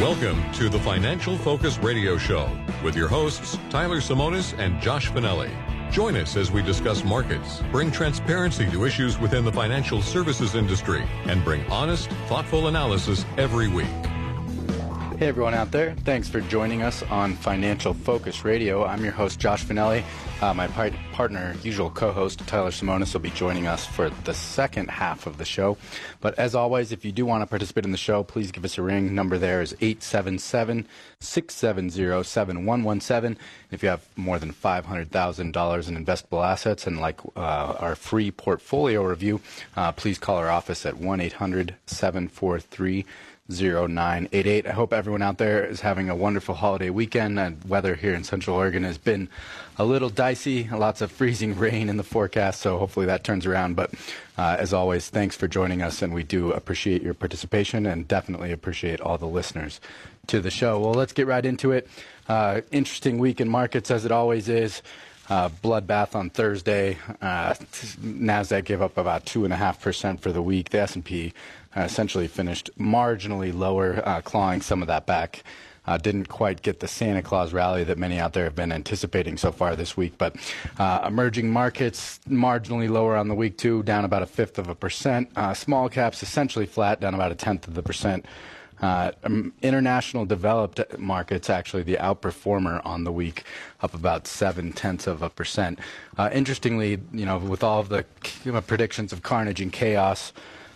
Welcome to the Financial Focus Radio Show with your hosts, Tyler Simonis and Josh Finelli. Join us as we discuss markets, bring transparency to issues within the financial services industry, and bring honest, thoughtful analysis every week. Hey, everyone out there. Thanks for joining us on Financial Focus Radio. I'm your host, Josh Finelli. Uh, my part- partner, usual co host, Tyler Simonis, will be joining us for the second half of the show. But as always, if you do want to participate in the show, please give us a ring. Number there is 877 670 7117. If you have more than $500,000 in investable assets and like uh, our free portfolio review, uh, please call our office at 1 800 743 0988. I hope everyone out there is having a wonderful holiday weekend. And weather here in Central Oregon has been a little dicey, lots of freezing rain in the forecast, so hopefully that turns around. But uh, as always, thanks for joining us, and we do appreciate your participation and definitely appreciate all the listeners to the show. Well, let's get right into it. Uh, interesting week in markets, as it always is. Uh, bloodbath on Thursday. Uh, Nasdaq gave up about two and a half percent for the week. The S&P uh, essentially finished marginally lower, uh, clawing some of that back. Uh, didn't quite get the Santa Claus rally that many out there have been anticipating so far this week. But uh, emerging markets marginally lower on the week too, down about a fifth of a percent. Small caps essentially flat, down about a tenth of the percent. Uh, um, international developed markets actually the outperformer on the week, up about seven tenths of a percent. Uh, interestingly, you know, with all of the predictions of carnage and chaos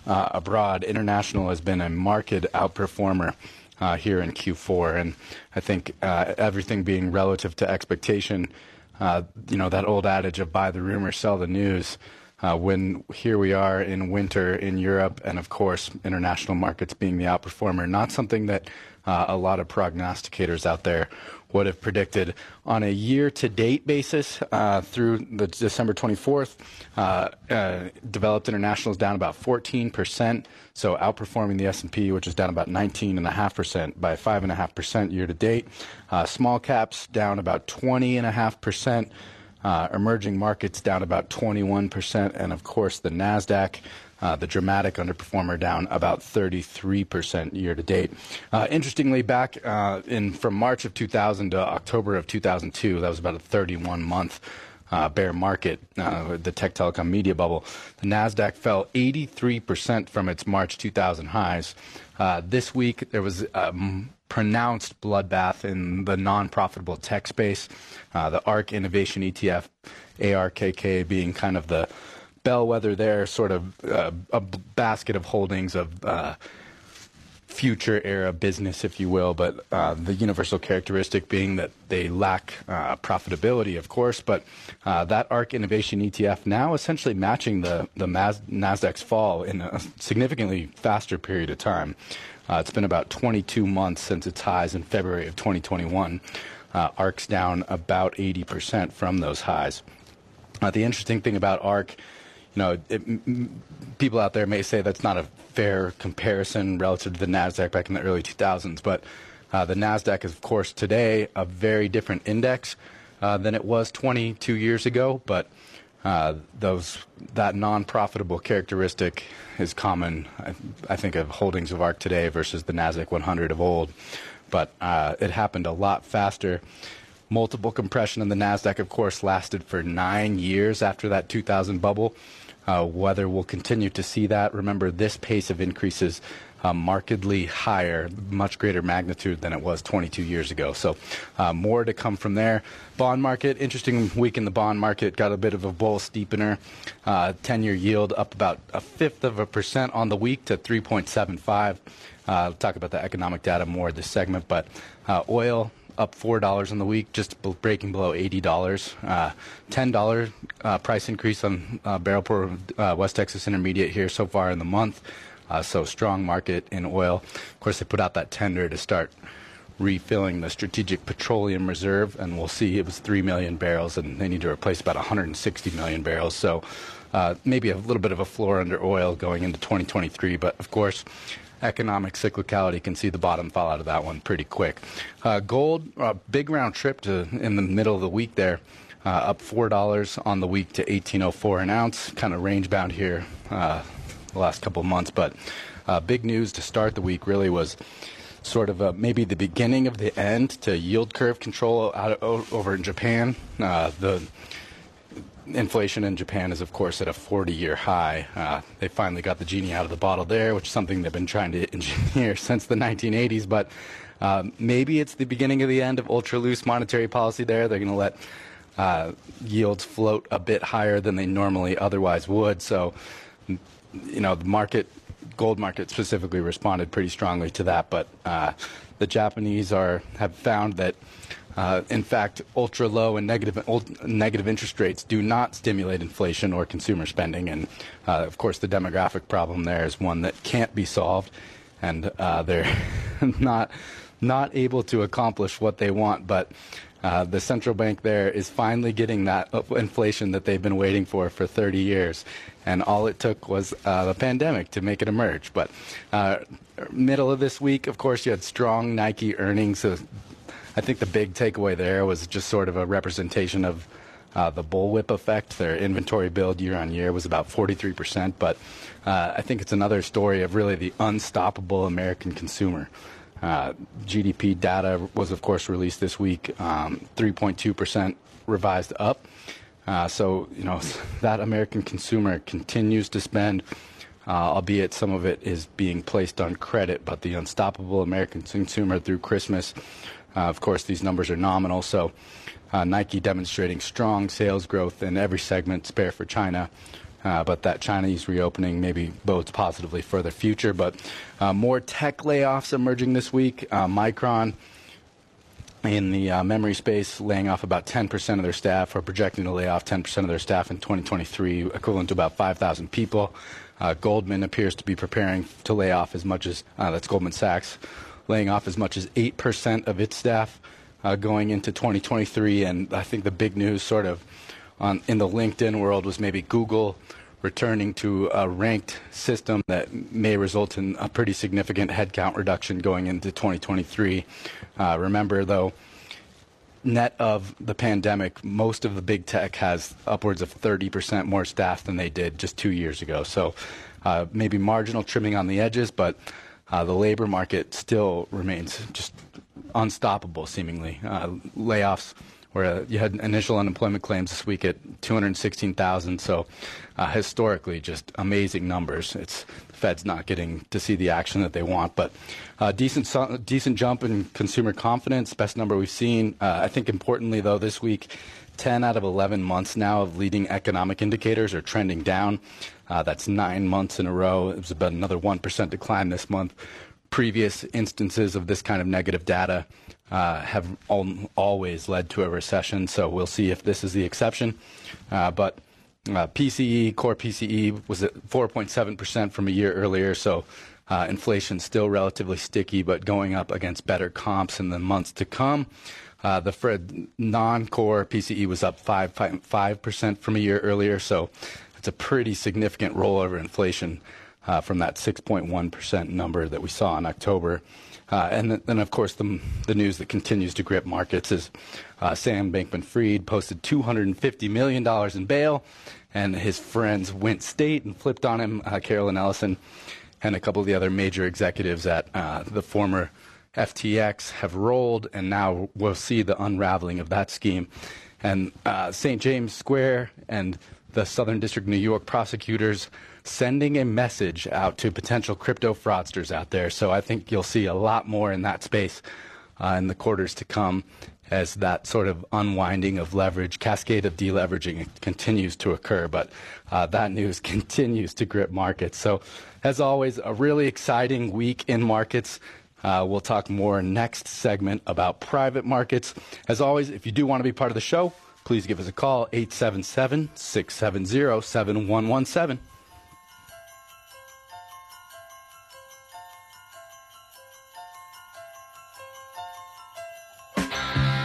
uh, abroad, international has been a market outperformer. Uh, here in Q4, and I think uh, everything being relative to expectation, uh, you know that old adage of buy the rumor, sell the news. Uh, when here we are in winter in Europe, and of course, international markets being the outperformer, not something that uh, a lot of prognosticators out there would have predicted. On a year-to-date basis, uh, through the December 24th, uh, uh, developed international is down about 14%, so outperforming the S&P, which is down about 19.5% by 5.5% year-to-date. Uh, small caps down about 20.5%. Uh, emerging markets down about 21%, and of course the Nasdaq uh, the dramatic underperformer down about 33% year to date. Uh, interestingly, back uh, in from March of 2000 to October of 2002, that was about a 31 month. Uh, bear market, uh, the tech telecom media bubble, the Nasdaq fell 83% from its March 2000 highs. Uh, this week, there was um, pronounced bloodbath in the non-profitable tech space. the ARK Innovation ETF, ARKK, being kind of the bellwether there, sort of uh, a basket of holdings of uh, future era business, if you will. But uh, the universal characteristic being that they lack uh, profitability, of course. But uh, that ARK Innovation ETF now essentially matching the the Nasdaq's fall in a significantly faster period of time. Uh, it's been about 22 months since its highs in February of 2021. ARK's down about 80% from those highs. the interesting thing about ARK, you know, it, m- people out there may say that's not a fair comparison relative to the Nasdaq back in the early 2000s, but uh, the Nasdaq is, of course, today a very different index uh, than it was 22 years ago. But uh, those that non-profitable characteristic is common, I, I, think, of holdings of ARK today versus the Nasdaq 100 of old. But uh, it happened a lot faster. Multiple compression in the Nasdaq, of course, lasted for nine years after that 2000 bubble. Uh, whether we'll continue to see that, remember this pace of increases uh, markedly higher, much greater magnitude than it was 22 years ago. So uh, more to come from there. Bond market, interesting week in the bond market. Got a bit of a bull steepener. 10-year uh, yield up about a fifth of a percent on the week to 3.75. Uh, I'll talk about the economic data more this segment, but uh, oil up four dollars in the week, just breaking below eighty dollars. Uh, Ten dollar uh, price increase on uh, barrel per uh, West Texas Intermediate here so far in the month. Uh, so strong market in oil. Of course, they put out that tender to start refilling the strategic petroleum reserve, and we'll see it was 3 million barrels, and they need to replace about 160 million barrels. So uh, maybe a little bit of a floor under oil going into 2023. But of course, economic cyclicality can see the bottom fall out of that one pretty quick. Uh, gold, uh, big round trip to in the middle of the week there. Uh, up four dollars on the week to 1804 an ounce, kind of range bound here uh, the last couple of months. But uh, big news to start the week really was sort of a, maybe the beginning of the end to yield curve control out of, over in Japan. Uh, the inflation in Japan is, of course, at a 40 year high. Uh, they finally got the genie out of the bottle there, which is something they've been trying to engineer since the 1980s. But um, maybe it's the beginning of the end of ultra loose monetary policy there. They're going to let uh, yields float a bit higher than they normally otherwise would. So, you know, the market, gold market specifically, responded pretty strongly to that. But uh, the Japanese are have found that uh, in fact, ultra low and negative, negative interest rates do not stimulate inflation or consumer spending. And uh, of course, the demographic problem there is one that can't be solved, and uh, they're not not able to accomplish what they want. But uh, the central bank there is finally getting that inflation that they've been waiting for for 30 years. And all it took was uh, the pandemic to make it emerge. But uh, middle of this week, of course, you had strong Nike earnings. I think the big takeaway there was just sort of a representation of uh, the bullwhip effect. Their inventory build year on year was about 43%, but uh, I think it's another story of really the unstoppable American consumer. Uh, GDP data was, of course, released this week, um, 3.2% revised up. Uh, so, you know, that American consumer continues to spend, uh, albeit some of it is being placed on credit, but the unstoppable American consumer through Christmas of course, these numbers are nominal, so uh, Nike demonstrating strong sales growth in every segment, spare for China. Uh, but that Chinese reopening maybe bodes positively for the future. But uh, more tech layoffs emerging this week. Uh, Micron in the uh, memory space laying off about 10% of their staff or projecting to lay off 10% of their staff in 2023, equivalent to about 5,000 people. Goldman appears to be preparing to lay off as much as, that's Goldman Sachs, laying off as much as 8% of its staff uh, going into 2023. And I think the big news, sort of, on, in the LinkedIn world was maybe Google returning to a ranked system that may result in a pretty significant headcount reduction going into 2023. Uh, remember, though, net of the pandemic, most of the big tech has upwards of 30% more staff than they did just two years ago. So uh, maybe marginal trimming on the edges, but uh, the labor market still remains just unstoppable, seemingly. Uh, layoffs, where uh, you had initial unemployment claims this week at 216,000. So, uh, historically, just amazing numbers. It's the Fed's not getting to see the action that they want, but uh, decent decent jump in consumer confidence, best number we've seen. Uh, I think importantly, though, this week. 10 out of 11 months now of leading economic indicators are trending down. Uh, that's nine months in a row. It was about another 1% decline this month. Previous instances of this kind of negative data uh, have al- always led to a recession, so we'll see if this is the exception. Uh, but uh, PCE, core PCE, was at 4.7% from a year earlier, so uh, inflation still relatively sticky, but going up against better comps in the months to come. Uh, the Fred non-core PCE was up five percent from a year earlier, so it's a pretty significant rollover inflation uh, from that 6.1% number that we saw in October. Uh, and then, of course, the, the, news that continues to grip markets is uh, Sam Bankman Fried posted $250 million in bail, and his friends went state and flipped on him, uh, Caroline Ellison, and a couple of the other major executives at uh, the former FTX have rolled, and now we'll see the unraveling of that scheme. And uh, St. James Square and the Southern District of New York prosecutors sending a message out to potential crypto fraudsters out there. So I think you'll see a lot more in that space uh, in the quarters to come as that sort of unwinding of leverage, cascade of deleveraging continues to occur. But uh, that news continues to grip markets. So, as always, a really exciting week in markets. Uh, we'll talk more next segment about private markets. As always, if you do want to be part of the show, please give us a call 877 670 7117.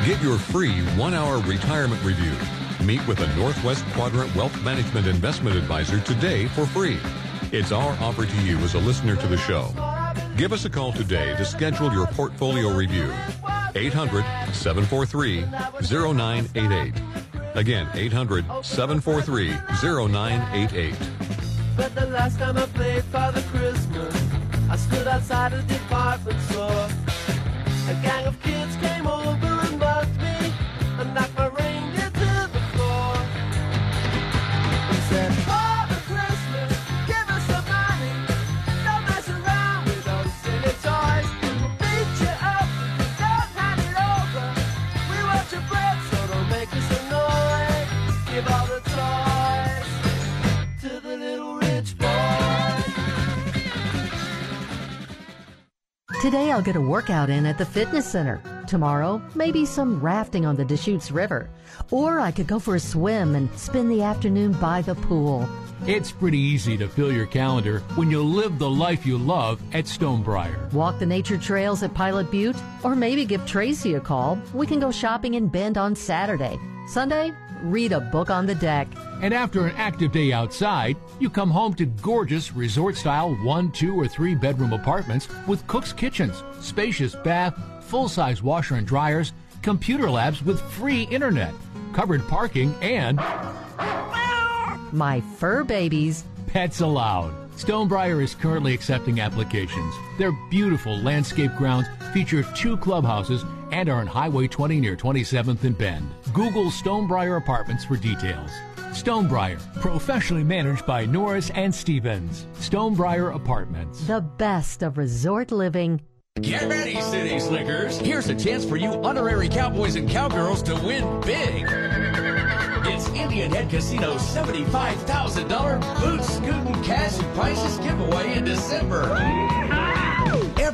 Get your free one hour retirement review. Meet with a Northwest Quadrant Wealth Management Investment Advisor today for free. It's our offer to you as a listener to the show. Give us a call today to schedule your portfolio review. 800 743 0988. Again, 800 743 0988. But the last time I played Father Christmas, I stood outside a department store. A gang of kids came over Today I'll get a workout in at the fitness center. Tomorrow, maybe some rafting on the Deschutes River. Or I could go for a swim and spend the afternoon by the pool. It's pretty easy to fill your calendar when you live the life you love at Stonebriar. Walk the nature trails at Pilot Butte, or maybe give Tracy a call. We can go shopping in Bend on Saturday. Sunday, read a book on the deck. And after an active day outside, you come home to gorgeous resort style one, two, or three bedroom apartments with cook's kitchens, spacious bath, full size washer and dryers, computer labs with free internet, covered parking, and My fur babies. pets allowed. Stonebriar is currently accepting applications. Their beautiful landscape grounds feature two clubhouses and are on Highway 20 near 27th and Bend. Google Stonebriar Apartments for details. Stonebriar, professionally managed by Norris and Stevens. Stonebriar Apartments. The best of resort living. Get ready, City Slickers. Here's a chance for you honorary cowboys and cowgirls to win big. It's Indian Head Casino's $75,000 boot scooting cash and prizes giveaway in December.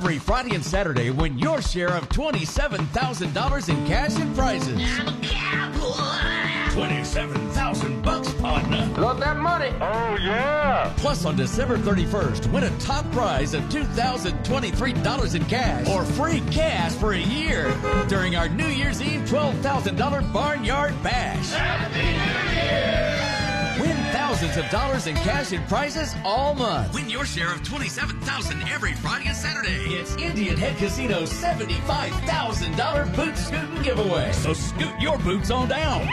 Every Friday and Saturday, win your share of $27,000 in cash and prizes. 27,000 bucks, partner. Love that money. Oh, yeah. Plus, on December 31st, win a top prize of $2,023 in cash or free cash for a year during our New Year's Eve $12,000 Barnyard Bash. Win thousands of dollars in cash and prizes all month. Win your share of 27000 every Friday and Saturday. It's Indian Head Casino's $75,000 boot scooting giveaway. So scoot your boots on down.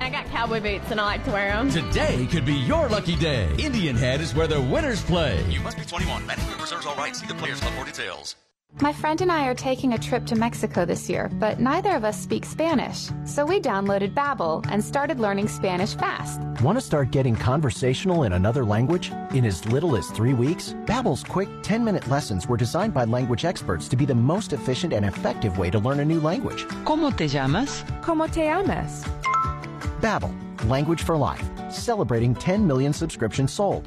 I got cowboy boots and I like to wear them. Today could be your lucky day. Indian Head is where the winners play. You must be 21. Management reserves all rights. See the Players Club for details. My friend and I are taking a trip to Mexico this year, but neither of us speak Spanish. So we downloaded Babbel and started learning Spanish fast. Want to start getting conversational in another language in as little as three weeks? Babbel's quick 10-minute lessons were designed by language experts to be the most efficient and effective way to learn a new language. ¿Cómo te llamas? ¿Cómo te llamas? Babbel, language for life, celebrating 10 million subscriptions sold.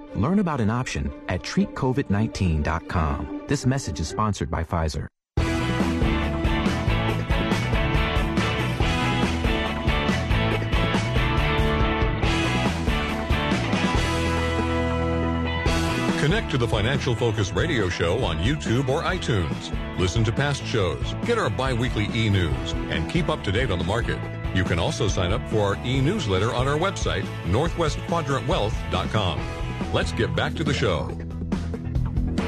Learn about an option at treatcovid19.com. This message is sponsored by Pfizer. Connect to the Financial Focus radio show on YouTube or iTunes. Listen to past shows, get our bi-weekly e-news, and keep up to date on the market. You can also sign up for our e-newsletter on our website, northwestquadrantwealth.com. Let's get back to the show.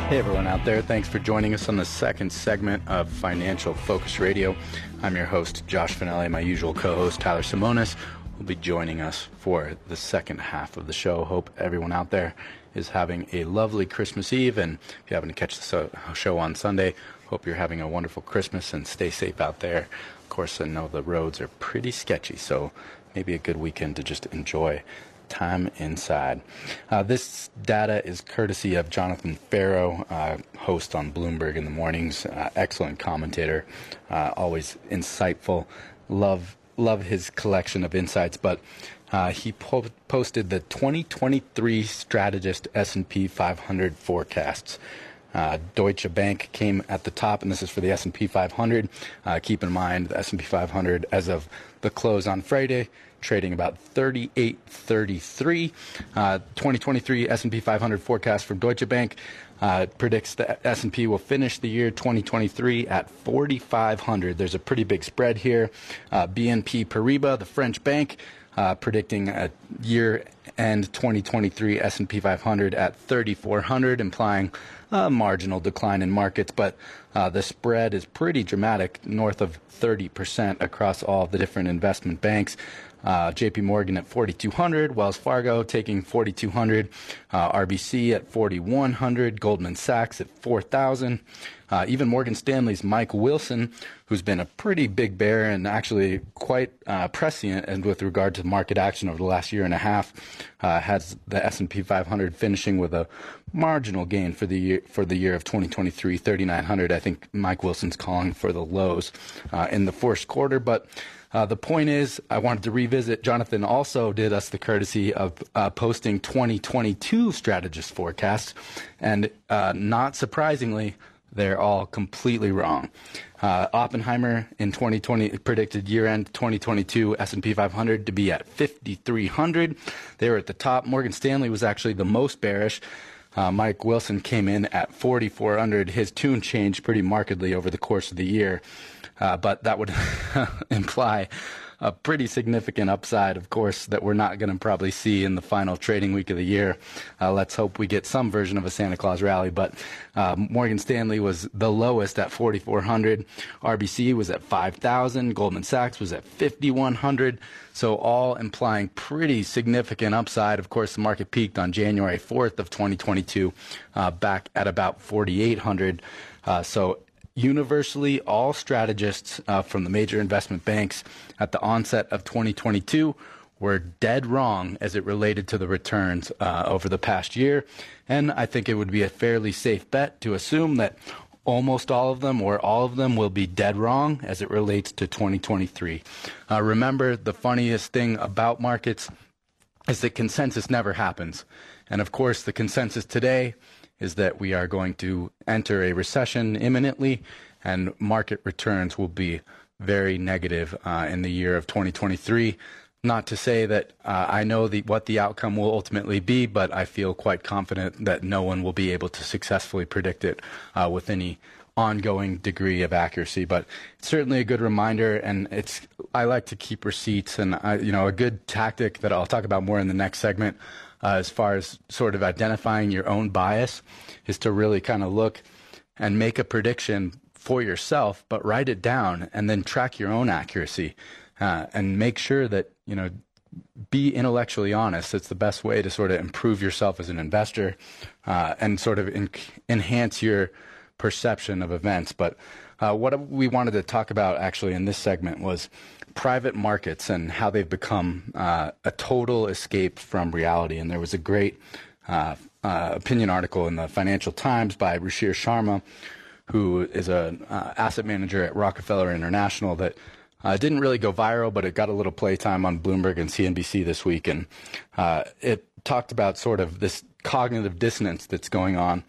Hey everyone out there, thanks for joining us on the second segment of Financial Focus Radio. I'm your host, Josh Finelli. My usual co host, Tyler Simonis, will be joining us for the second half of the show. Hope everyone out there is having a lovely Christmas Eve. And if you happen to catch the show on Sunday, hope you're having a wonderful Christmas and stay safe out there. Of course, I know the roads are pretty sketchy, so maybe a good weekend to just enjoy Time Inside. Uh, this data is courtesy of Jonathan Ferro, uh, host on Bloomberg in the mornings. Uh, excellent commentator, uh, always insightful. Love love his collection of insights, but uh, he po- posted the 2023 Strategist S&P 500 forecasts. Uh, Deutsche Bank came at the top, and this is for the S&P 500. Uh, keep in mind the S&P 500 as of the close on Friday, trading about 38.33. Uh, 2023 S&P 500 forecast from Deutsche Bank uh, predicts the S&P will finish the year 2023 at 4,500. There's a pretty big spread here. Uh, BNP Paribas, the French bank, uh, predicting a year-end 2023 S&P 500 at 3,400, implying a marginal decline in markets, but uh, the spread is pretty dramatic, north of 30% across all the different investment banks. Uh, JP Morgan at 4,200, Wells Fargo taking 4,200, uh, RBC at 4,100, Goldman Sachs at 4,000. Uh, even Morgan Stanley's Mike Wilson, who's been a pretty big bear and actually quite uh, prescient and with regard to market action over the last year and a half, uh, has the S&P 500 finishing with a marginal gain for the year for the year of 2023, 3,900. I think Mike Wilson's calling for the lows uh, in the first quarter, but. Uh, the point is, I wanted to revisit. Jonathan also did us the courtesy of uh, posting 2022 strategist forecasts, and uh, not surprisingly, they're all completely wrong. Uh, Oppenheimer in 2020 predicted year-end 2022 S&P 500 to be at 5,300. They were at the top. Morgan Stanley was actually the most bearish. Uh, Mike Wilson came in at 4,400. His tune changed pretty markedly over the course of the year, uh, but that would imply a pretty significant upside, of course, that we're not going to probably see in the final trading week of the year. Uh, let's hope we get some version of a Santa Claus rally. But uh, Morgan Stanley was the lowest at 4,400. RBC was at 5,000. Goldman Sachs was at 5,100. So all implying pretty significant upside. Of course, the market peaked on January 4th of 2022, uh, back at about 4,800. Uh, so universally, all strategists uh, from the major investment banks at the onset of 2022 were dead wrong as it related to the returns uh, over the past year. And I think it would be a fairly safe bet to assume that almost all of them or all of them will be dead wrong as it relates to 2023. Uh, remember, the funniest thing about markets is that consensus never happens. And of course, the consensus today is that we are going to enter a recession imminently, and market returns will be very negative uh, in the year of 2023. Not to say that uh, I know the, what the outcome will ultimately be, but I feel quite confident that no one will be able to successfully predict it uh, with any ongoing degree of accuracy. But it's certainly a good reminder, and it's I like to keep receipts, and I, you know a good tactic that I'll talk about more in the next segment uh, as far as sort of identifying your own bias is to really kind of look and make a prediction for yourself, but write it down and then track your own accuracy uh, and make sure that, you know, be intellectually honest. It's the best way to sort of improve yourself as an investor uh, and sort of enhance your perception of events. But uh, what we wanted to talk about actually in this segment was private markets and how they've become uh, a total escape from reality. And there was a great uh, uh, opinion article in the Financial Times by Ruchir Sharma, who is an uh, asset manager at Rockefeller International that uh, didn't really go viral, but it got a little playtime on Bloomberg and CNBC this week. And uh, it talked about sort of this cognitive dissonance that's going on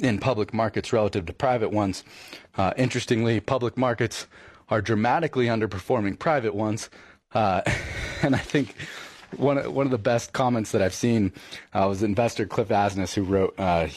in public markets relative to private ones. interestingly, public markets are dramatically underperforming private ones. Uh, and I think one one of the best comments that I've seen uh, was investor Cliff Asness, who wrote. Uh,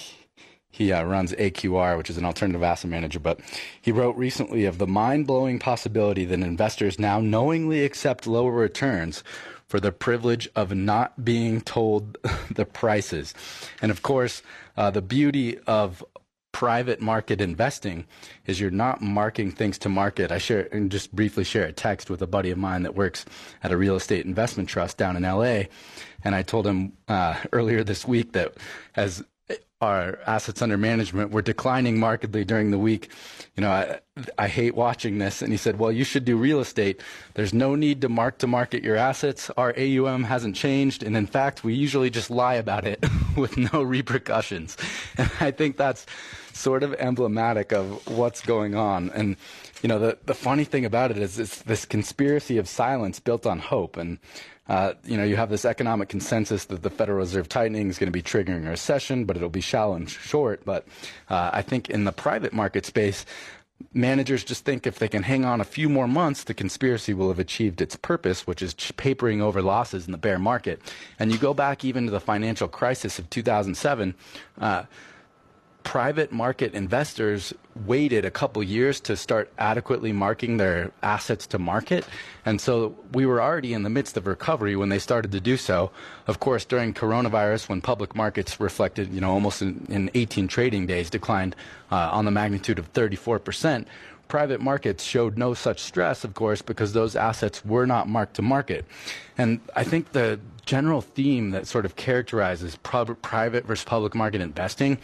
he uh, runs AQR, which is an alternative asset manager, but he wrote recently of the mind blowing possibility that investors now knowingly accept lower returns for the privilege of not being told the prices. And of course, uh, the beauty of private market investing is you're not marking things to market. I share and just briefly share a text with a buddy of mine that works at a real estate investment trust down in LA. And I told him uh, earlier this week that as our assets under management were declining markedly during the week. You know, I, I hate watching this. And he said, well, you should do real estate. There's no need to mark to market your assets. Our AUM hasn't changed. And in fact, we usually just lie about it with no repercussions. And I think that's sort of emblematic of what's going on. And, you know, the, the funny thing about it is it's this conspiracy of silence built on hope. And uh, you know, you have this economic consensus that the Federal Reserve tightening is going to be triggering a recession, but it'll be shallow and short. But uh, I think in the private market space, managers just think if they can hang on a few more months, the conspiracy will have achieved its purpose, which is papering over losses in the bear market. And you go back even to the financial crisis of 2007. Uh, private market investors waited a couple years to start adequately marking their assets to market. And so we were already in the midst of recovery when they started to do so. Of course, during coronavirus, when public markets reflected, you know, almost in, in 18 trading days, declined uh, on the magnitude of 34 percent, private markets showed no such stress, of course, because those assets were not marked to market. And I think the general theme that sort of characterizes private versus public market investing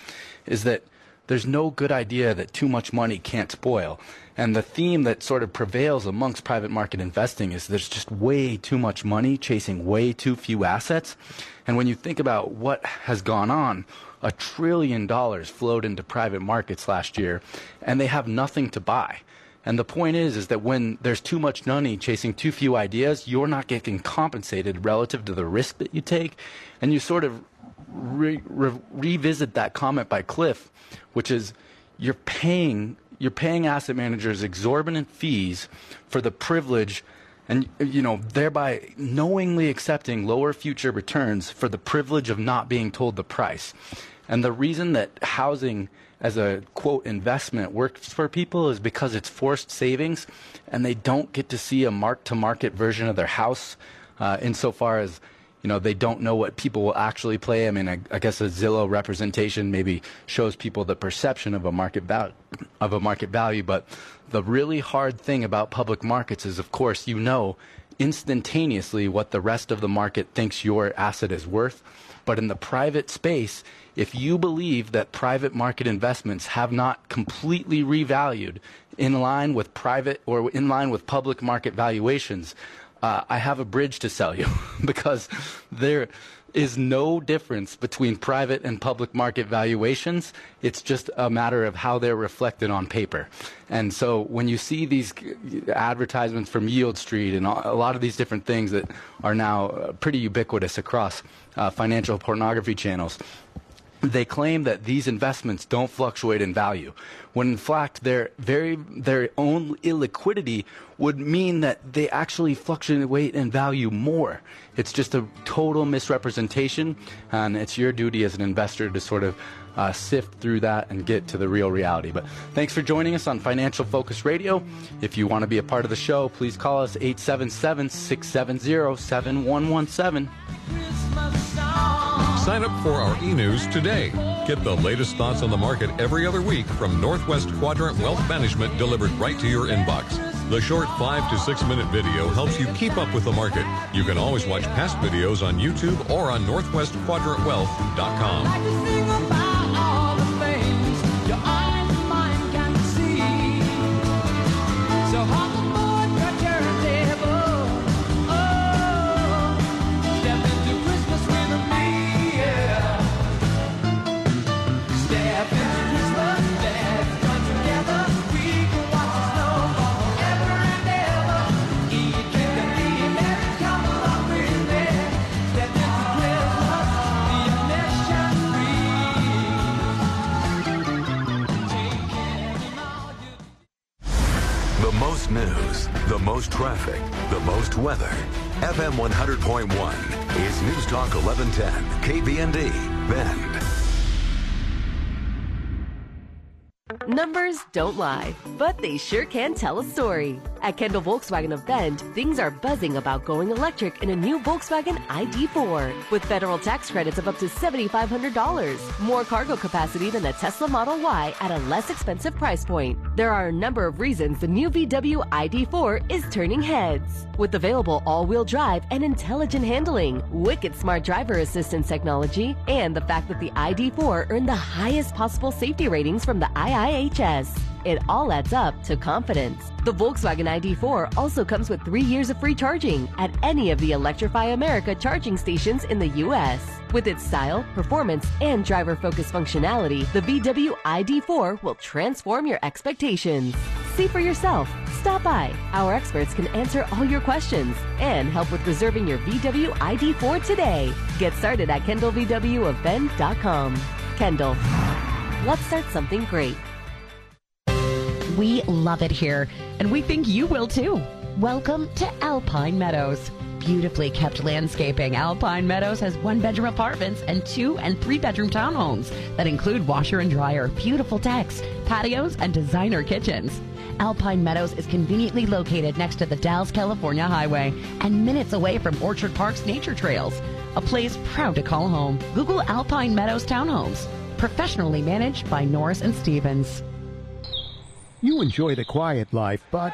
is that there's no good idea that too much money can't spoil. And the theme that sort of prevails amongst private market investing is there's just way too much money chasing way too few assets. And when you think about what has gone on, a trillion dollars flowed into private markets last year, and they have nothing to buy. And the point is, is that when there's too much money chasing too few ideas, you're not getting compensated relative to the risk that you take, and you sort of re- re- revisit that comment by Cliff, which is you're paying you're paying asset managers exorbitant fees for the privilege and you know thereby knowingly accepting lower future returns for the privilege of not being told the price. And the reason that housing as a quote investment works for people is because it's forced savings and they don't get to see a mark to market version of their house uh, insofar as you know they don't know what people will actually play. I mean, I, I, guess a Zillow representation maybe shows people the perception of a market value of a market value, but the really hard thing about public markets is, of course, you know instantaneously what the rest of the market thinks your asset is worth. But in the private space, if you believe that private market investments have not completely revalued in line with private or in line with public market valuations, uh, I have a bridge to sell you because there is no difference between private and public market valuations. It's just a matter of how they're reflected on paper. And so when you see these advertisements from Yieldstreet and a lot of these different things that are now uh, pretty ubiquitous across uh, financial pornography channels, they claim that these investments don't fluctuate in value, when in fact their very their own illiquidity would mean that they actually fluctuate in value more. It's just a total misrepresentation, and it's your duty as an investor to sort of uh, sift through that and get to the real reality. But thanks for joining us on Financial Focus Radio. If you want to be a part of the show, please call us 877 670 7117. Sign up for our e-news today. Get the latest thoughts on the market every other week from Northwest Quadrant Wealth Management delivered right to your inbox. The short five to six minute video helps you keep up with the market. You can always watch past videos on YouTube or on NorthwestQuadrantWealth.com. the most traffic, the most weather. FM 100.1 is News Talk 1110, KBND, Bend. Numbers don't lie, but they sure can tell a story. At Kendall Volkswagen of Bend, things are buzzing about going electric in a new Volkswagen ID4 with federal tax credits of up to $7,500, more cargo capacity than a Tesla Model Y at a less expensive price point. There are a number of reasons the new VW ID4 is turning heads. With available all-wheel drive and intelligent handling, wicked smart driver assistance technology, and the fact that the ID4 earned the highest possible safety ratings from the IIHS. It all adds up to confidence. The Volkswagen ID4 also comes with three years of free charging at any of the Electrify America charging stations in the U.S. With its style, performance, and driver-focused functionality, the VW ID4 will transform your expectations. See for yourself. Stop by. Our experts can answer all your questions and help with reserving your VW ID4 today. Get started at KendallVWofBend.com. Kendall, let's start something great. We love it here, and we think you will too. Welcome to Alpine Meadows. Beautifully kept landscaping, Alpine Meadows has one bedroom apartments and two and three bedroom townhomes that include washer and dryer, beautiful decks, patios, and designer kitchens. Alpine Meadows is conveniently located next to the Dalles, California highway and minutes away from Orchard Park's nature trails. A place proud to call home. Google Alpine Meadows Townhomes. Professionally managed by Norris and Stevens. You enjoy the quiet life, but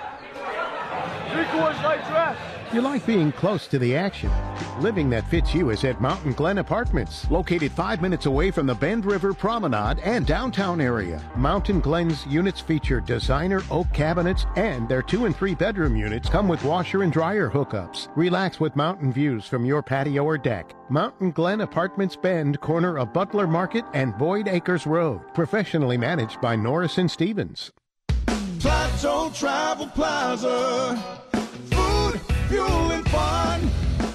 Three quarters light dress. you like being close to the action. Living that fits you is at Mountain Glen Apartments, located five minutes away from the Bend River Promenade and downtown area. Mountain Glen's units feature designer oak cabinets, and their two and three bedroom units come with washer and dryer hookups. Relax with mountain views from your patio or deck. Mountain Glen Apartments Bend, corner of Butler Market and Boyd Acres Road. Professionally managed by Norris and Stevens. Plateau Travel Plaza. Food, fuel, and fun.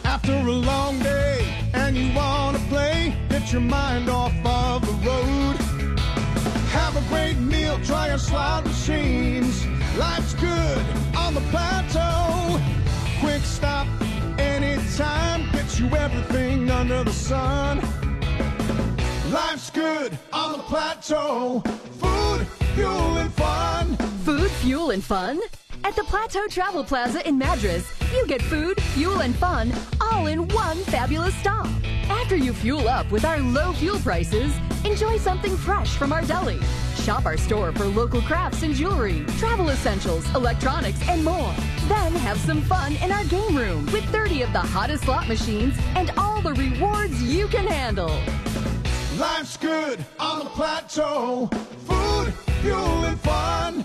After a long day and you want to play, get your mind off of the road. Have a great meal, try our slot machines. Life's good on the plateau. Quick stop anytime, gets you everything under the sun. Life's good on the plateau. Food, fuel, and fun. Food, fuel, and fun? At the Plateau Travel Plaza in Madras, you get food, fuel, and fun all in one fabulous stop. After you fuel up with our low fuel prices, enjoy something fresh from our deli. Shop our store for local crafts and jewelry, travel essentials, electronics, and more. Then have some fun in our game room with 30 of the hottest slot machines and all the rewards you can handle. Life's good on the plateau. Food, fuel, and fun.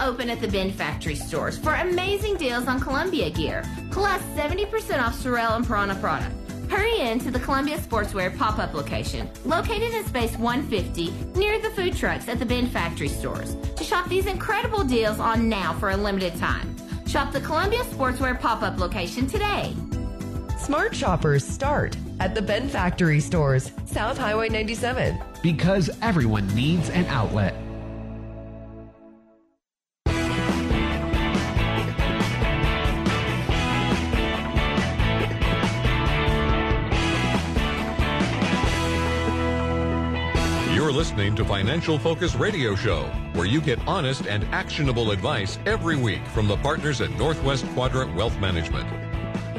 open at the Bend Factory stores for amazing deals on Columbia gear, plus 70% off Sorel and prAna product. Hurry in to the Columbia Sportswear pop-up location, located in space 150 near the food trucks at the Bend Factory stores, to shop these incredible deals on now for a limited time. Shop the Columbia Sportswear pop-up location today. Smart shoppers start at the Bend Factory stores, South Highway 97. Because everyone needs an outlet. Listening to Financial Focus Radio Show, where you get honest and actionable advice every week from the partners at Northwest Quadrant Wealth Management.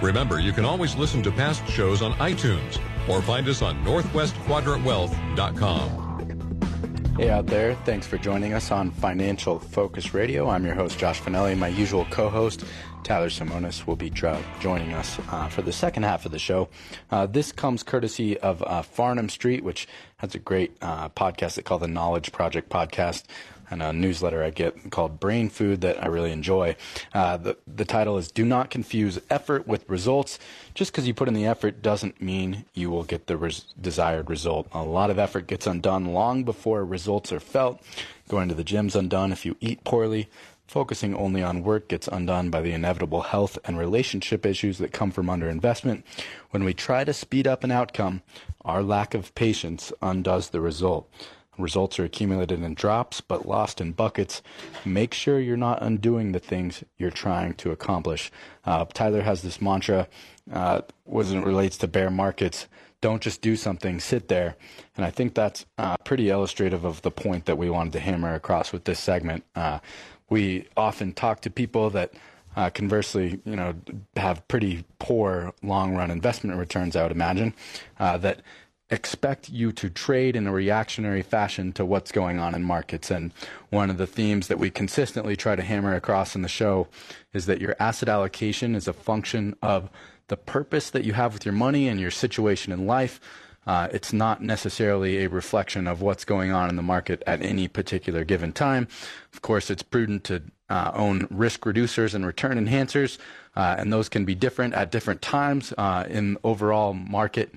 Remember, you can always listen to past shows on iTunes or find us on northwestquadrantwealth.com. Hey out there, thanks for joining us on Financial Focus Radio. I'm your host, Josh Finelli. My usual co host, Tyler Simonis, will be joining us uh, for the second half of the show. Uh, this comes courtesy of uh, Farnam Street, which has a great uh, podcast they call the Knowledge Project Podcast. And a newsletter I get called Brain Food that I really enjoy. Uh, the, the title is Do Not Confuse Effort with Results. Just because you put in the effort doesn't mean you will get the res- desired result. A lot of effort gets undone long before results are felt. Going to the gym's undone if you eat poorly. Focusing only on work gets undone by the inevitable health and relationship issues that come from underinvestment. When we try to speed up an outcome, our lack of patience undoes the result. Results are accumulated in drops, but lost in buckets. Make sure you're not undoing the things you're trying to accomplish. Uh, Tyler has this mantra uh, as it relates to bear markets. Don't just do something, sit there. And I think that's uh, pretty illustrative of the point that we wanted to hammer across with this segment. Uh, we often talk to people that uh, conversely, you know, have pretty poor long run investment returns, I would imagine, uh, that expect you to trade in a reactionary fashion to what's going on in markets. And one of the themes that we consistently try to hammer across in the show is that your asset allocation is a function of the purpose that you have with your money and your situation in life. Uh, it's not necessarily a reflection of what's going on in the market at any particular given time. Of course, it's prudent to uh, own risk reducers and return enhancers, uh, and those can be different at different times uh, in overall market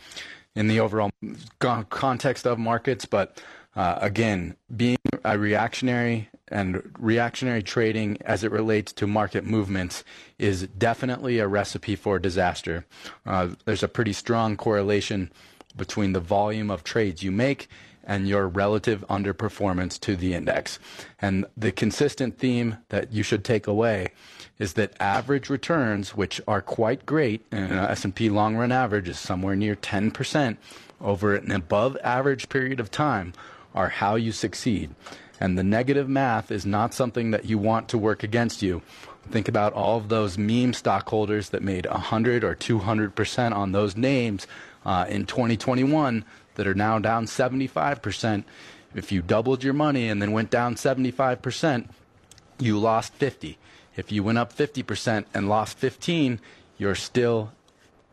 in the overall context of markets. But uh, again, being a reactionary and reactionary trading as it relates to market movements is definitely a recipe for disaster. Uh, there's a pretty strong correlation between the volume of trades you make and your relative underperformance to the index. And the consistent theme that you should take away is that average returns, which are quite great, and S&P long run average is somewhere near 10% over an above average period of time, are how you succeed. And the negative math is not something that you want to work against you. Think about all of those meme stockholders that made 100 or 200% on those names uh, in 2021 that are now down 75%. If you doubled your money and then went down 75%, you lost 50. If you went up 50% and lost 15, you're still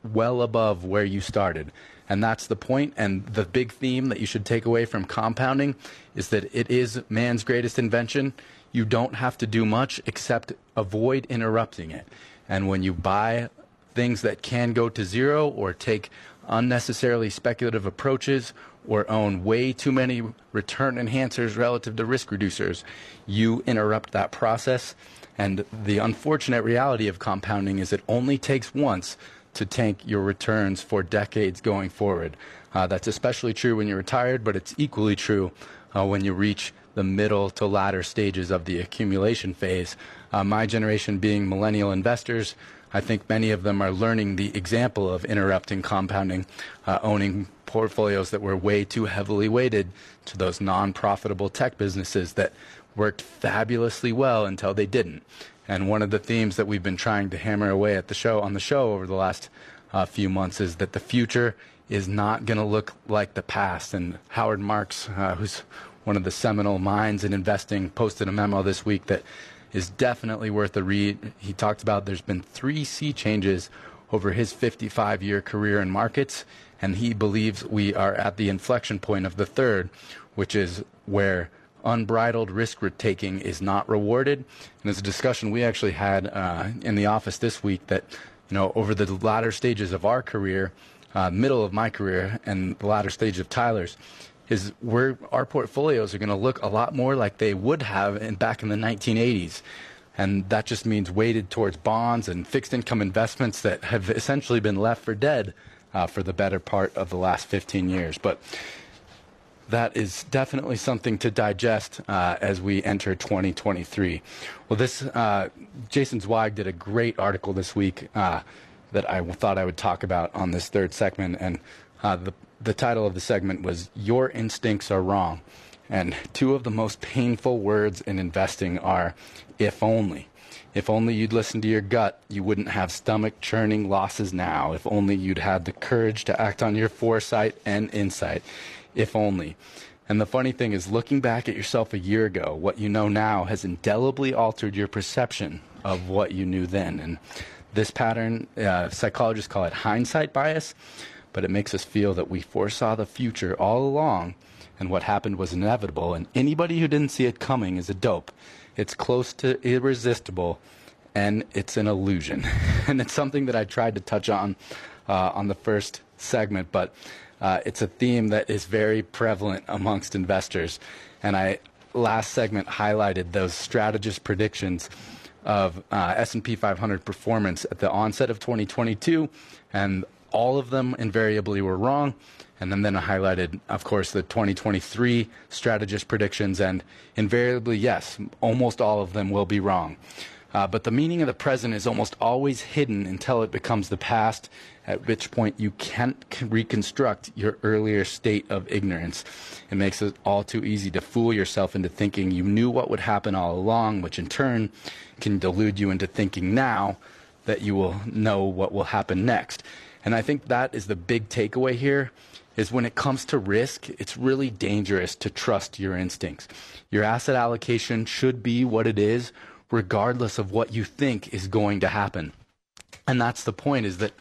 well above where you started. And that's the point. And the big theme that you should take away from compounding is that it is man's greatest invention. You don't have to do much except avoid interrupting it. And when you buy things that can go to zero or take unnecessarily speculative approaches or own way too many return enhancers relative to risk reducers, you interrupt that process and the unfortunate reality of compounding is it only takes once to tank your returns for decades going forward. Uh, that's especially true when you're retired, but it's equally true uh, when you reach the middle to latter stages of the accumulation phase. Uh, my generation being millennial investors, I think many of them are learning the example of interrupting compounding, uh, owning portfolios that were way too heavily weighted to those non profitable tech businesses that worked fabulously well until they didn't. And one of the themes that we've been trying to hammer away at the show on the show over the last uh, few months is that the future is not going to look like the past. And Howard Marks, uh, who's one of the seminal minds in investing, posted a memo this week that is definitely worth a read. He talked about there's been three sea changes over his 55 year career in markets, and he believes we are at the inflection point of the third, which is where unbridled risk taking is not rewarded. And it's a discussion we actually had uh, in the office this week that, you know, over the latter stages of our career, uh, middle of my career, and the latter stage of Tyler's, is where our portfolios are going to look a lot more like they would have in, back in the 1980s. And that just means weighted towards bonds and fixed income investments that have essentially been left for dead uh, for the better part of the last 15 years. But that is definitely something to digest uh, as we enter 2023. Well, this uh, Jason Zweig did a great article this week uh, that I thought I would talk about on this third segment, and uh, the the title of the segment was "Your Instincts Are Wrong," and two of the most painful words in investing are "if only." If only you'd listened to your gut, you wouldn't have stomach churning losses now. If only you'd had the courage to act on your foresight and insight if only. And the funny thing is, looking back at yourself a year ago, what you know now has indelibly altered your perception of what you knew then. And this pattern, uh, psychologists call it hindsight bias, but it makes us feel that we foresaw the future all along and what happened was inevitable. And anybody who didn't see it coming is a dope. It's close to irresistible and it's an illusion. and it's something that I tried to touch on uh, on the first segment, but uh, it's a theme that is very prevalent amongst investors. And I last segment highlighted those strategist predictions of uh, S&P 500 performance at the onset of 2022, and all of them invariably were wrong. And then, then I highlighted, of course, the 2023 strategist predictions, and invariably, yes, almost all of them will be wrong. Uh, but the meaning of the present is almost always hidden until it becomes the past, at which point you can't reconstruct your earlier state of ignorance. It makes it all too easy to fool yourself into thinking you knew what would happen all along, which in turn can delude you into thinking now that you will know what will happen next. And I think that is the big takeaway here is when it comes to risk, it's really dangerous to trust your instincts. Your asset allocation should be what it is regardless of what you think is going to happen. And that's the point is that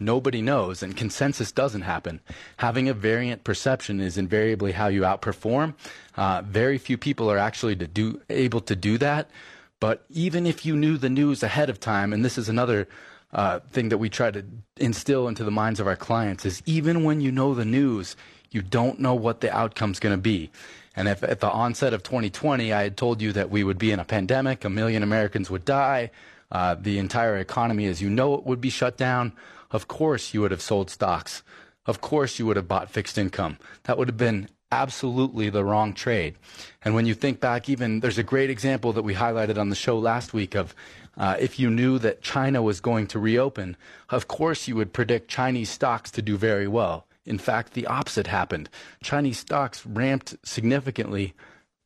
nobody knows and consensus doesn't happen. Having a variant perception is invariably how you outperform. Uh, very few people are actually to do, able to do that. But even if you knew the news ahead of time, and this is another uh, thing that we try to instill into the minds of our clients, is even when you know the news, you don't know what the outcome's going to be. And if at the onset of 2020 I had told you that we would be in a pandemic, a million Americans would die, uh, the entire economy as you know it would be shut down, of course you would have sold stocks. Of course you would have bought fixed income. That would have been absolutely the wrong trade. And when you think back, even there's a great example that we highlighted on the show last week of uh, if you knew that China was going to reopen, of course you would predict Chinese stocks to do very well. In fact, the opposite happened. Chinese stocks ramped significantly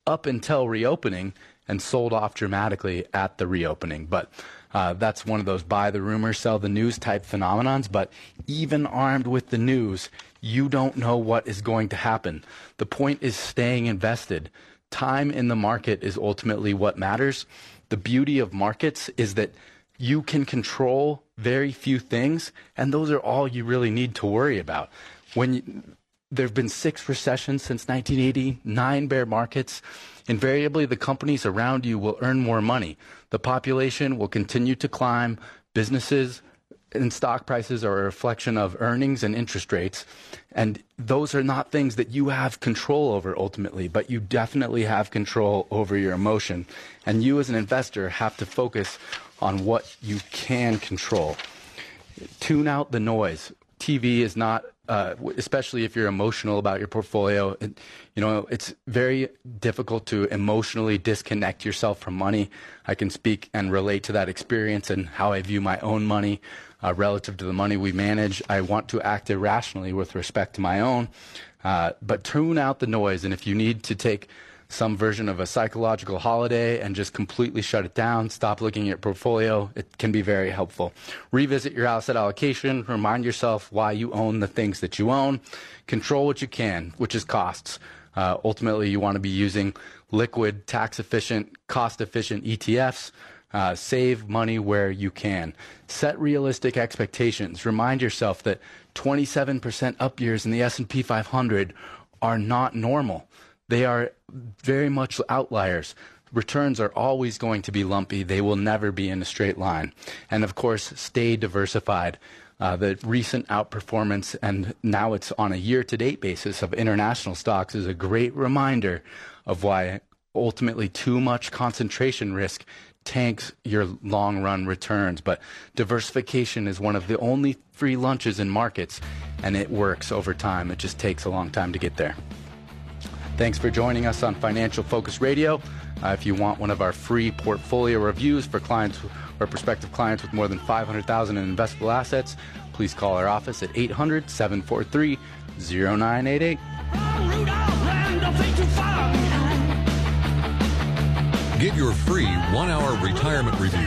up until reopening and sold off dramatically at the reopening. But uh, that's one of those buy the rumor, sell the news type phenomenons. But even armed with the news, you don't know what is going to happen. The point is staying invested. Time in the market is ultimately what matters. The beauty of markets is that you can control very few things, and those are all you really need to worry about when there have been six recessions since 1980, nine bear markets. Invariably, the companies around you will earn more money. The population will continue to climb. Businesses and stock prices are a reflection of earnings and interest rates. And those are not things that you have control over ultimately, but you definitely have control over your emotion. And you, as an investor, have to focus on what you can control. Tune out the noise. TV is not uh, especially if you're emotional about your portfolio. It, you know, it's very difficult to emotionally disconnect yourself from money. I can speak and relate to that experience and how I view my own money uh, relative to the money we manage. I want to act irrationally with respect to my own, uh, but tune out the noise. And if you need to take some version of a psychological holiday and just completely shut it down, stop looking at your portfolio. It can be very helpful. Revisit your asset allocation, remind yourself why you own the things that you own, control what you can, which is costs. Uh, ultimately, you want to be using liquid, tax efficient, cost efficient ETFs. Uh, save money where you can. Set realistic expectations. Remind yourself that 27% up years in the S&P 500 are not normal. They are very much outliers. Returns are always going to be lumpy. They will never be in a straight line. And of course, stay diversified. Uh, the recent outperformance, and now it's on a year to date basis of international stocks, is a great reminder of why ultimately too much concentration risk tanks your long run returns. But diversification is one of the only free lunches in markets, and it works over time. It just takes a long time to get there. Thanks for joining us on Financial Focus Radio. Uh, if you want one of our free portfolio reviews for clients or prospective clients with more than 500,000 in investable assets, please call our office at 800 743 0988. Get your free one hour retirement review.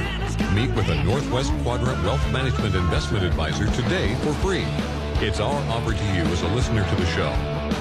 Meet with a Northwest Quadrant Wealth Management Investment Advisor today for free. It's our offer to you as a listener to the show.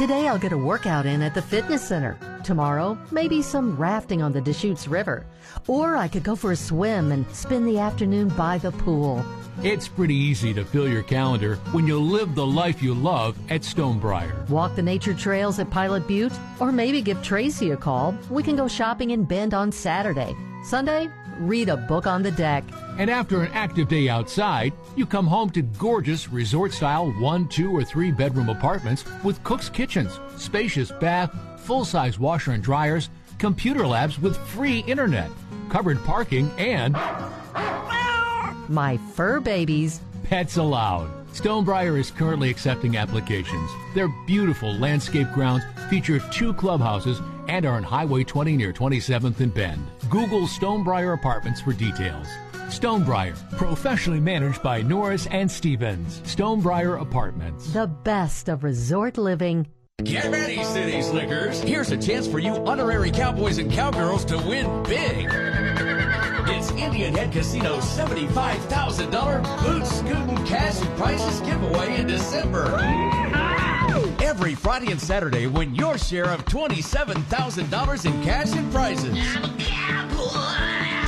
Today I'll get a workout in at the fitness center. Tomorrow, maybe some rafting on the Deschutes River. Or I could go for a swim and spend the afternoon by the pool. It's pretty easy to fill your calendar when you live the life you love at Stonebriar. Walk the nature trails at Pilot Butte, or maybe give Tracy a call. We can go shopping in Bend on Saturday. Sunday, read a book on the deck. And after an active day outside, you come home to gorgeous resort style one, two, or three bedroom apartments with cook's kitchens, spacious bath, full size washer and dryers, computer labs with free internet, covered parking, and my fur babies. Pets allowed. Stonebriar is currently accepting applications. Their beautiful landscape grounds feature two clubhouses and are on Highway 20 near 27th and Bend. Google Stonebriar Apartments for details. Stonebriar, professionally managed by Norris and Stevens. Stonebriar Apartments. The best of resort living. Get ready, City Slickers. Here's a chance for you honorary cowboys and cowgirls to win big. It's Indian Head Casino's $75,000 boot scooting cash and prizes giveaway in December. Every Friday and Saturday, win your share of $27,000 in cash and prizes.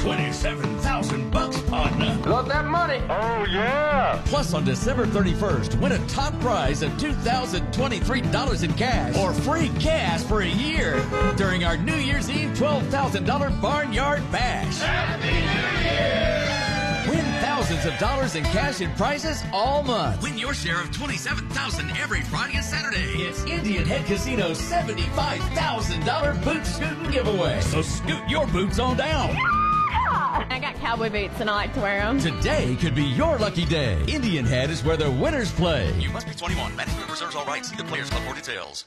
Twenty-seven thousand bucks, partner. Love that money. Oh yeah. Plus, on December 31st, win a top prize of $2,023 in cash or free gas for a year during our New Year's Eve $12,000 Barnyard Bash. Win thousands of dollars in cash and prizes all month. Win your share of 27000 every Friday and Saturday. It's Indian Head Casino's $75,000 boot scooting giveaway. So scoot your boots on down. I got cowboy boots and I like to wear them. Today could be your lucky day. Indian Head is where the winners play. You must be 21. Management reserves all rights. See the Players Club for details.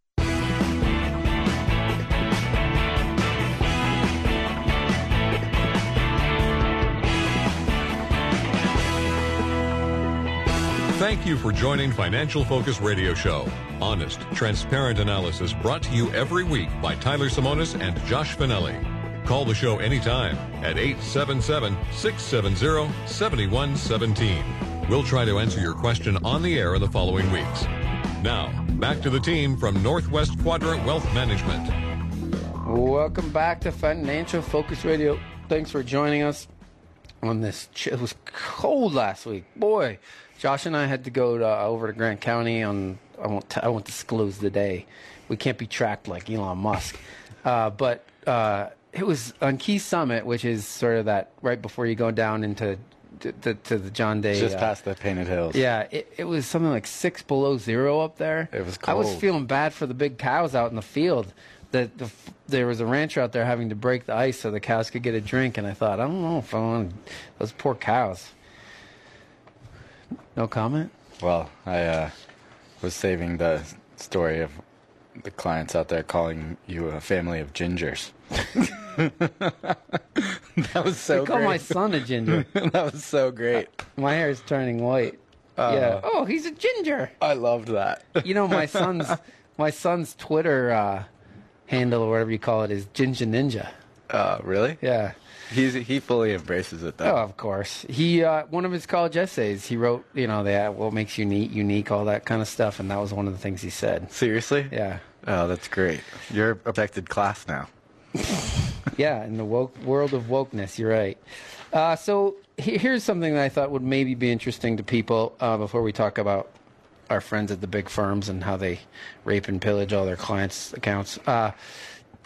Thank you for joining Financial Focus Radio Show. Honest, transparent analysis brought to you every week by Tyler Simonis and Josh Finelli. Call the show anytime at 877-670-7117. We'll try to answer your question on the air in the following weeks. Now, back to the team from Northwest Quadrant Wealth Management. Welcome back to Financial Focus Radio. Thanks for joining us on this. It was cold last week. Boy, Josh and I had to go to, uh, over to Grant County on. I won't. T- I won't disclose the day. We can't be tracked like Elon Musk. Uh, but uh, it was on Key Summit, which is sort of that right before you go down into to, to, to the John Day. Just uh, past the Painted Hills. Yeah, it, it was something like six below zero up there. It was cold. I was feeling bad for the big cows out in the field. That the, there was a rancher out there having to break the ice so the cows could get a drink, and I thought, I don't know if I want those poor cows. No comment. Well, I uh, was saving the story of the clients out there calling you a family of gingers. that was so They call great. my son a ginger. that was so great. My hair is turning white. Uh, yeah. Oh, he's a ginger. I loved that. You know, my son's my son's Twitter uh, handle or whatever you call it is Ginger Ninja. Uh, really? Yeah. He's he fully embraces it though. Oh, of course. He uh, one of his college essays. He wrote, you know, that what makes you unique, unique, all that kind of stuff, and that was one of the things he said. Seriously? Yeah. Oh, that's great. You're a protected class now. yeah, in the woke world of wokeness, you're right. Uh, so he- here's something that I thought would maybe be interesting to people uh, before we talk about our friends at the big firms and how they rape and pillage all their clients' accounts. Uh,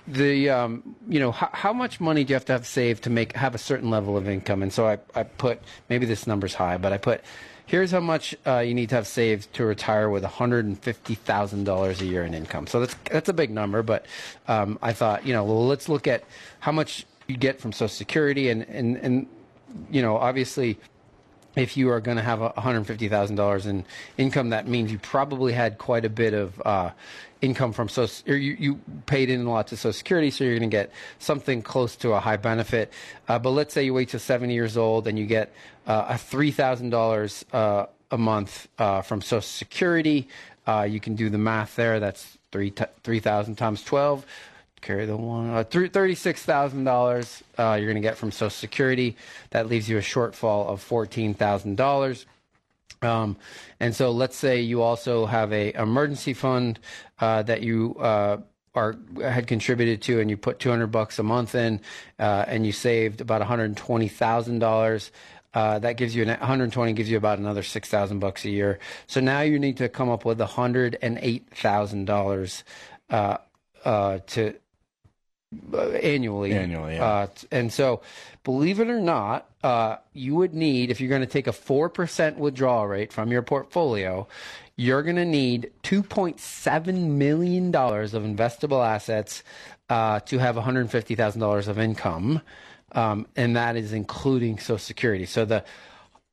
the um, you know how, how much money do you have to have saved to make have a certain level of income? And so I, I put maybe this number's high, but I put here's how much uh, you need to have saved to retire with $150,000 a year in income. So that's that's a big number, but um, I thought, you know, well, let's look at how much you get from Social Security, and and and you know, obviously. If you are going to have $150,000 in income, that means you probably had quite a bit of uh, income from social, or you, you paid in a lot to Social Security, so you're going to get something close to a high benefit. Uh, but let's say you wait till 70 years old and you get uh, a $3,000 uh, a month uh, from Social Security. Uh, you can do the math there. That's three 3,000 times 12. Carry the one, uh, $36,000 uh, you're going to get from Social Security. That leaves you a shortfall of $14,000. Um, and so let's say you also have a emergency fund uh, that you uh, are had contributed to, and you put 200 bucks a month in, uh, and you saved about 120 thousand dollars. Uh, that gives you an 120 gives you about another 6,000 bucks a year. So now you need to come up with 108,000 dollars uh, uh, to annually. Annually, yeah. Uh, and so, believe it or not, uh, you would need if you're going to take a four percent withdrawal rate from your portfolio, you're going to need 2.7 million dollars of investable assets uh, to have 150 thousand dollars of income, um, and that is including Social Security. So the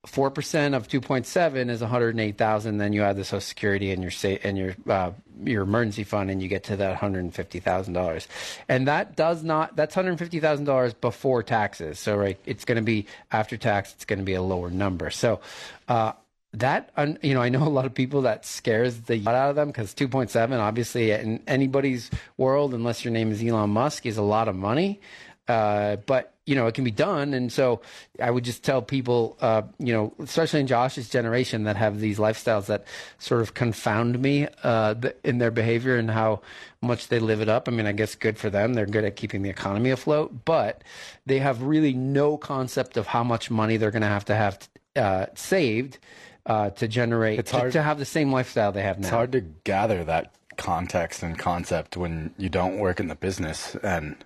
four percent of two point seven is one hundred eight thousand. Then you add the Social Security and your and your uh, your emergency fund, and you get to that one hundred fifty thousand dollars. And that does not that's one hundred fifty thousand dollars before taxes. So right, it's going to be after tax. It's going to be a lower number. So. Uh, that you know, I know a lot of people that scares the out of them because 2.7, obviously, in anybody's world, unless your name is Elon Musk, is a lot of money. Uh, but you know, it can be done. And so I would just tell people, uh, you know, especially in Josh's generation that have these lifestyles that sort of confound me uh, in their behavior and how much they live it up. I mean, I guess good for them. They're good at keeping the economy afloat, but they have really no concept of how much money they're going to have to have uh, saved uh, to generate, to, to have the same lifestyle they have now. It's hard to gather that context and concept when you don't work in the business. And,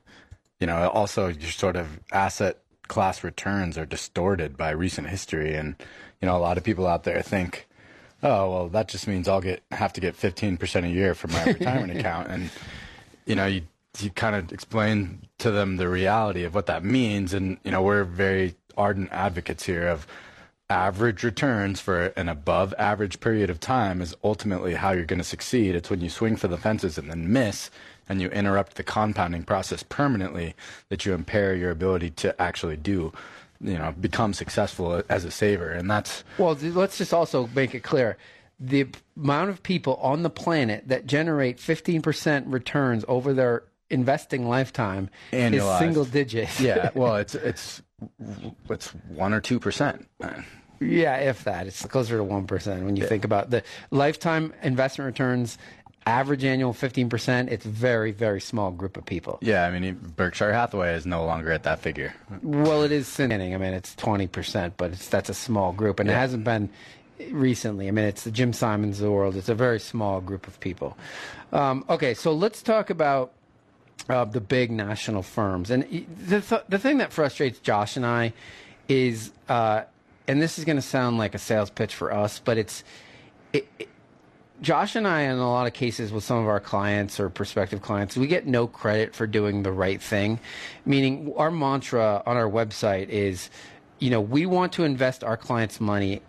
you know, also your sort of asset class returns are distorted by recent history. And, you know, a lot of people out there think, oh, well, that just means I'll get have to get 15% a year from my retirement account. And, you know, you, you kind of explain to them the reality of what that means. And, you know, we're very ardent advocates here of average returns for an above average period of time is ultimately how you're going to succeed. It's when you swing for the fences and then miss and you interrupt the compounding process permanently that you impair your ability to actually do, you know, become successful as a saver. And that's Well, let's just also make it clear. The amount of people on the planet that generate 15% returns over their investing lifetime is Annualized. single digit. yeah, well, it's it's it's one or two percent. yeah, if that. It's closer to 1% when you think about the lifetime investment returns, average annual 15%. It's very, very small group of people. Yeah, I mean Berkshire Hathaway is no longer at that figure. Well, it is sinning. I mean, it's 20%, but it's, that's a small group, and it hasn't been recently. I mean, it's the Jim Simons of the world. It's a very small group of people. Um, okay, so let's talk about uh, the big national firms. And the, th- the thing that frustrates Josh and I is, uh, and this is going to sound like a sales pitch for us, but it's, it, it, Josh and I, in a lot of cases with some of our clients or prospective clients, we get no credit for doing the right thing. Meaning, our mantra on our website is, you know, we want to invest our clients' money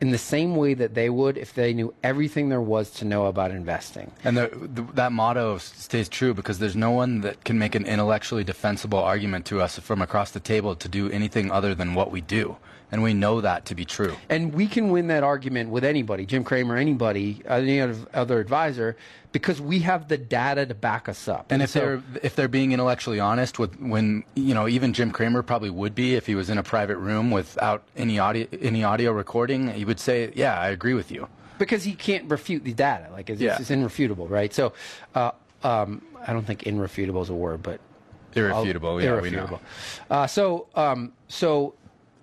in the same way that they would if they knew everything there was to know about investing. And the, the, that motto stays true because there's no one that can make an intellectually defensible argument to us from across the table to do anything other than what we do. And we know that to be true. And we can win that argument with anybody, Jim Cramer, anybody, any other advisor, because we have the data to back us up. And if so- they're if they're being intellectually honest with when you know even Jim Cramer probably would be if he was in a private room without any audio any audio recording, he would say, "Yeah, I agree with you." because he can't refute the data. Like it's, Yeah. it's irrefutable, right? So, uh, um, I don't think irrefutable is a word, but Irrefutable, yeah, we know. Uh, so, um, so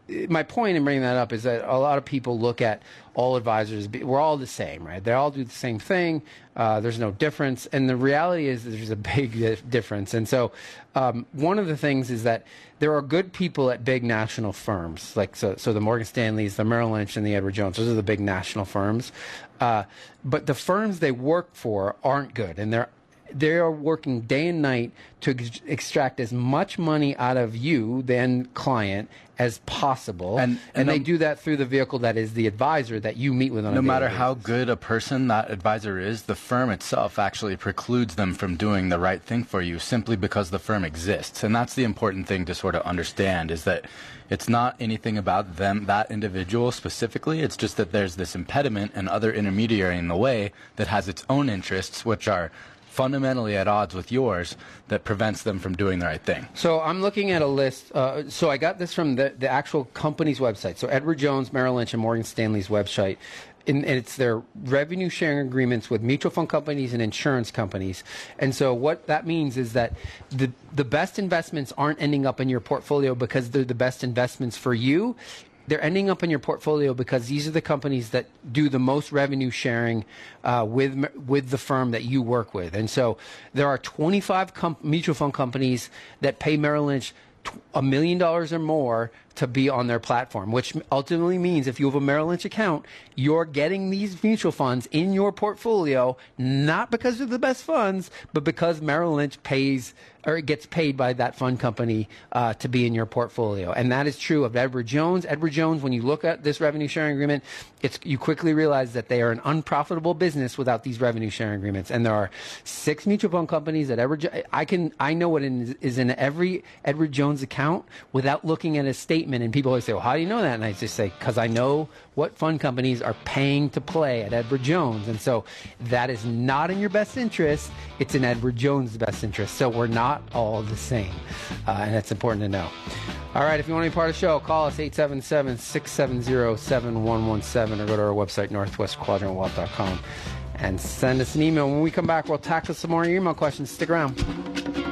my point in bringing that up is that a lot of people look at all advisors. We're all the same, right? They all do the same thing. Uh, there's no difference, and the reality is there's a big difference. And so, um, one of the things is that there are good people at big national firms, like so. So the Morgan Stanleys, the Merrill Lynch, and the Edward Jones. Those are the big national firms. Uh, but the firms they work for aren't good, and they're they are working day and night to ex- extract as much money out of you, then client, as possible. And, and, and they do that through the vehicle that is the advisor that you meet with on no matter how good a person that advisor is, the firm itself actually precludes them from doing the right thing for you simply because the firm exists. And that's the important thing to sort of understand is that it's not anything about them, that individual specifically. It's just that there's this impediment and other intermediary in the way that has its own interests, which are fundamentally at odds with yours that prevents them from doing the right thing. So I'm looking at a list. Uh, so I got this from the, the actual company's website. So Edward Jones, Merrill Lynch, and Morgan Stanley's website. In, and it's their revenue sharing agreements with mutual fund companies and insurance companies. And so what that means is that the the best investments aren't ending up in your portfolio because they're the best investments for you they're ending up in your portfolio because these are the companies that do the most revenue sharing uh, with with the firm that you work with. And so there are 25 com- mutual fund companies that pay Merrill Lynch a million dollars or more to be on their platform, which ultimately means if you have a Merrill Lynch account, you're getting these mutual funds in your portfolio, not because they're the best funds, but because Merrill Lynch pays or gets paid by that fund company uh, to be in your portfolio. And that is true of Edward Jones. Edward Jones, when you look at this revenue sharing agreement, it's, you quickly realize that they are an unprofitable business without these revenue sharing agreements. And there are six mutual fund companies that Edward, I can, I know what is in every Edward Jones account without looking at a statement. And people always say, well, how do you know that? And I just say, because I know what fund companies are paying to play at Edward Jones. And so that is not in your best interest. It's in Edward Jones' best interest. So we're not all the same. Uh, and that's important to know. All right, if you want to be part of the show, call us 877 670 7117 or go to our website, northwestquadrantwealth.com, and send us an email. When we come back, we'll tackle some more email questions. Stick around.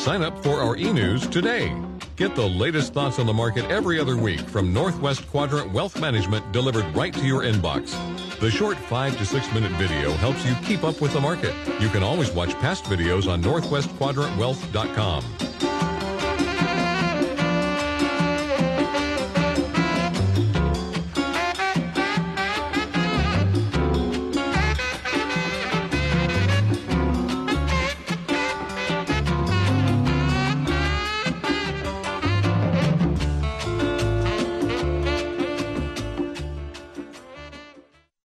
Sign up for our e news today. Get the latest thoughts on the market every other week from Northwest Quadrant Wealth Management delivered right to your inbox. The short five to six minute video helps you keep up with the market. You can always watch past videos on NorthwestQuadrantWealth.com.